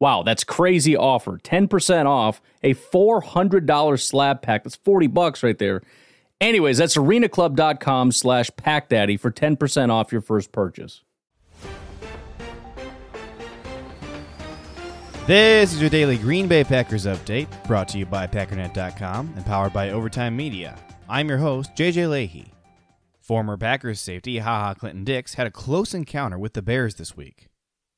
Wow, that's crazy offer. 10% off a $400 slab pack. That's 40 bucks right there. Anyways, that's arenaclub.com slash packdaddy for 10% off your first purchase. This is your daily Green Bay Packers update, brought to you by Packernet.com and powered by Overtime Media. I'm your host, JJ Leahy. Former Packers safety Haha Clinton Dix had a close encounter with the Bears this week.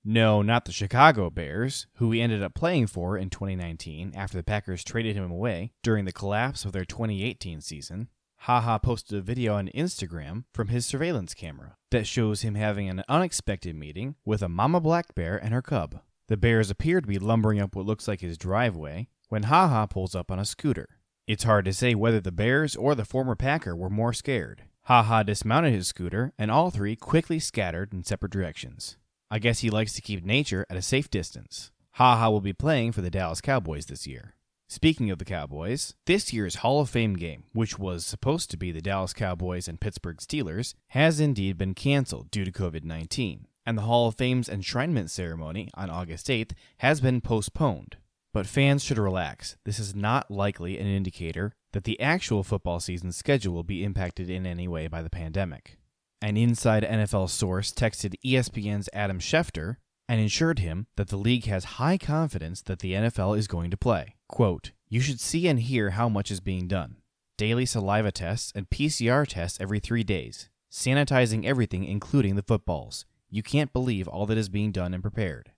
No, not the Chicago Bears, who he ended up playing for in 2019 after the Packers traded him away during the collapse of their 2018 season. Haha posted a video on Instagram from his surveillance camera that shows him having an unexpected meeting with a mama black bear and her cub. The bears appear to be lumbering up what looks like his driveway when Haha pulls up on a scooter. It's hard to say whether the bears or the former Packer were more scared. Haha dismounted his scooter, and all three quickly scattered in separate directions. I guess he likes to keep nature at a safe distance. Haha will be playing for the Dallas Cowboys this year. Speaking of the Cowboys, this year's Hall of Fame game, which was supposed to be the Dallas Cowboys and Pittsburgh Steelers, has indeed been canceled due to COVID 19 and the Hall of Fame's enshrinement ceremony on August 8th has been postponed. But fans should relax. This is not likely an indicator that the actual football season schedule will be impacted in any way by the pandemic. An inside NFL source texted ESPN's Adam Schefter and assured him that the league has high confidence that the NFL is going to play. Quote, You should see and hear how much is being done. Daily saliva tests and PCR tests every three days, sanitizing everything, including the footballs. You can't believe all that is being done and prepared.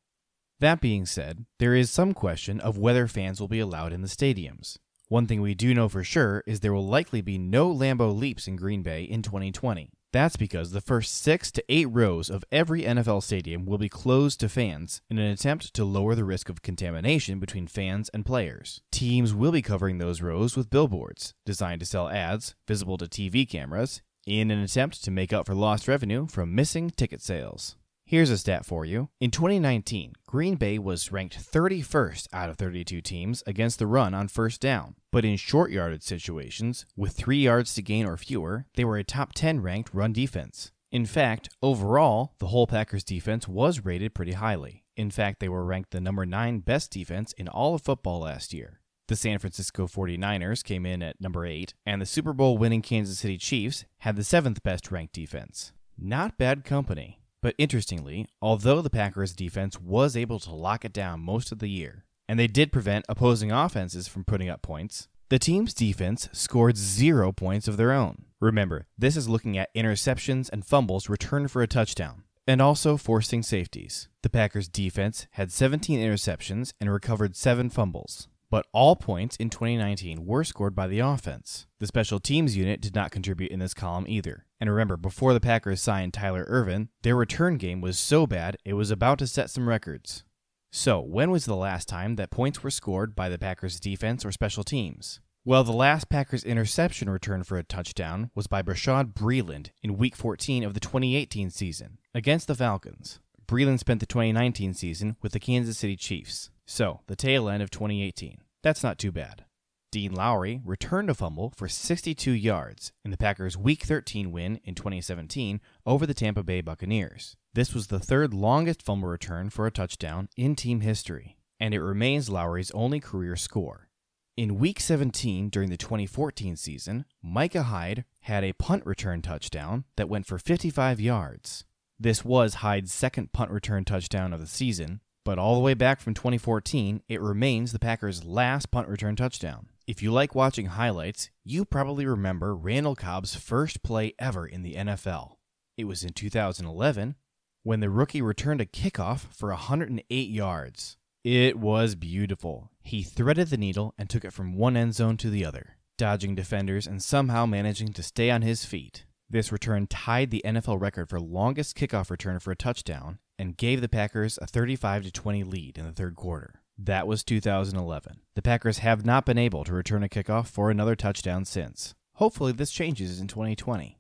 That being said, there is some question of whether fans will be allowed in the stadiums. One thing we do know for sure is there will likely be no Lambeau leaps in Green Bay in 2020. That's because the first six to eight rows of every NFL stadium will be closed to fans in an attempt to lower the risk of contamination between fans and players. Teams will be covering those rows with billboards designed to sell ads visible to TV cameras in an attempt to make up for lost revenue from missing ticket sales. Here's a stat for you. In 2019, Green Bay was ranked 31st out of 32 teams against the run on first down. But in short yardage situations, with three yards to gain or fewer, they were a top 10 ranked run defense. In fact, overall, the whole Packers defense was rated pretty highly. In fact, they were ranked the number 9 best defense in all of football last year. The San Francisco 49ers came in at number 8, and the Super Bowl winning Kansas City Chiefs had the 7th best ranked defense. Not bad company. But interestingly, although the Packers defense was able to lock it down most of the year, and they did prevent opposing offenses from putting up points, the team's defense scored zero points of their own. Remember, this is looking at interceptions and fumbles returned for a touchdown, and also forcing safeties. The Packers defense had 17 interceptions and recovered 7 fumbles but all points in 2019 were scored by the offense. The special teams unit did not contribute in this column either. And remember, before the Packers signed Tyler Ervin, their return game was so bad it was about to set some records. So, when was the last time that points were scored by the Packers defense or special teams? Well, the last Packers interception return for a touchdown was by Bashaud Breeland in Week 14 of the 2018 season against the Falcons. Breeland spent the 2019 season with the Kansas City Chiefs, so the tail end of 2018. That's not too bad. Dean Lowry returned a fumble for 62 yards in the Packers' Week 13 win in 2017 over the Tampa Bay Buccaneers. This was the third longest fumble return for a touchdown in team history, and it remains Lowry's only career score. In Week 17 during the 2014 season, Micah Hyde had a punt return touchdown that went for 55 yards. This was Hyde's second punt return touchdown of the season, but all the way back from 2014, it remains the Packers' last punt return touchdown. If you like watching highlights, you probably remember Randall Cobb's first play ever in the NFL. It was in 2011 when the rookie returned a kickoff for 108 yards. It was beautiful. He threaded the needle and took it from one end zone to the other, dodging defenders and somehow managing to stay on his feet. This return tied the NFL record for longest kickoff return for a touchdown and gave the Packers a 35 to 20 lead in the third quarter. That was 2011. The Packers have not been able to return a kickoff for another touchdown since. Hopefully, this changes in 2020.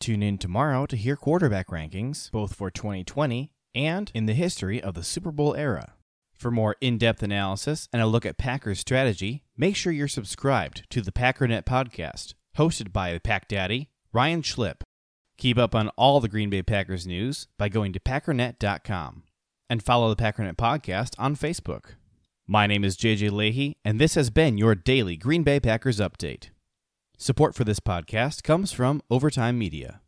Tune in tomorrow to hear quarterback rankings, both for 2020 and in the history of the Super Bowl era. For more in depth analysis and a look at Packers strategy, make sure you're subscribed to the Packernet podcast, hosted by the Pack Daddy, Ryan Schlip. Keep up on all the Green Bay Packers news by going to packernet.com and follow the Packernet podcast on Facebook. My name is JJ Leahy, and this has been your daily Green Bay Packers update. Support for this podcast comes from Overtime Media.